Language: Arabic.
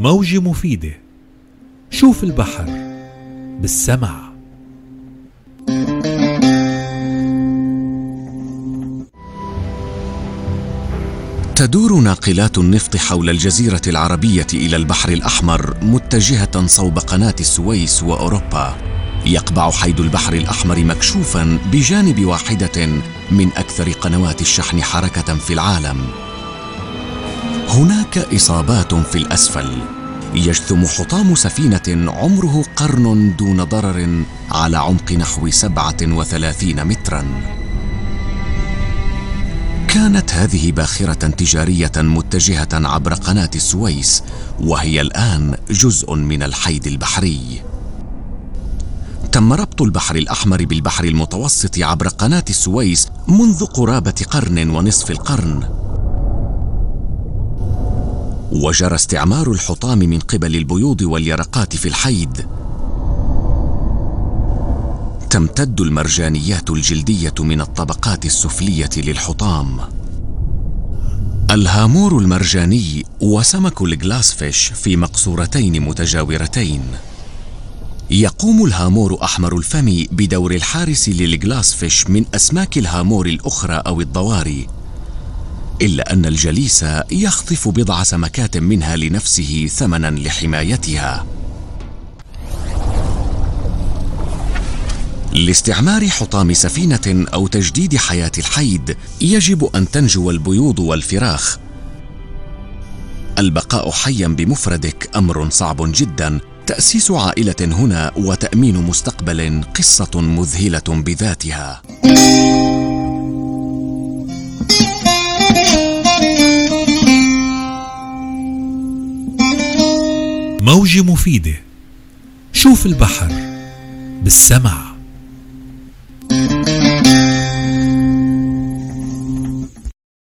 موجة مفيدة شوف البحر بالسمع تدور ناقلات النفط حول الجزيرة العربية إلى البحر الأحمر متجهة صوب قناة السويس وأوروبا. يقبع حيد البحر الأحمر مكشوفا بجانب واحدة من أكثر قنوات الشحن حركة في العالم. هناك إصابات في الأسفل. يجثم حطام سفينة عمره قرن دون ضرر على عمق نحو سبعة وثلاثين متراً كانت هذه باخرة تجارية متجهة عبر قناة السويس وهي الآن جزء من الحيد البحري. تم ربط البحر الأحمر بالبحر المتوسط عبر قناة السويس منذ قرابة قرن ونصف القرن. وجرى استعمار الحطام من قبل البيوض واليرقات في الحيد تمتد المرجانيات الجلدية من الطبقات السفلية للحطام. الهامور المرجاني وسمك الجلاسفيش في مقصورتين متجاورتين. يقوم الهامور أحمر الفم بدور الحارس للجلاسفيش من أسماك الهامور الأخرى أو الضواري. إلا أن الجليس يخطف بضع سمكات منها لنفسه ثمنا لحمايتها. لاستعمار حطام سفينة أو تجديد حياة الحيد يجب أن تنجو البيوض والفراخ. البقاء حيا بمفردك أمر صعب جدا. تأسيس عائلة هنا وتأمين مستقبل قصة مذهلة بذاتها. موجة مفيدة. شوف البحر بالسمع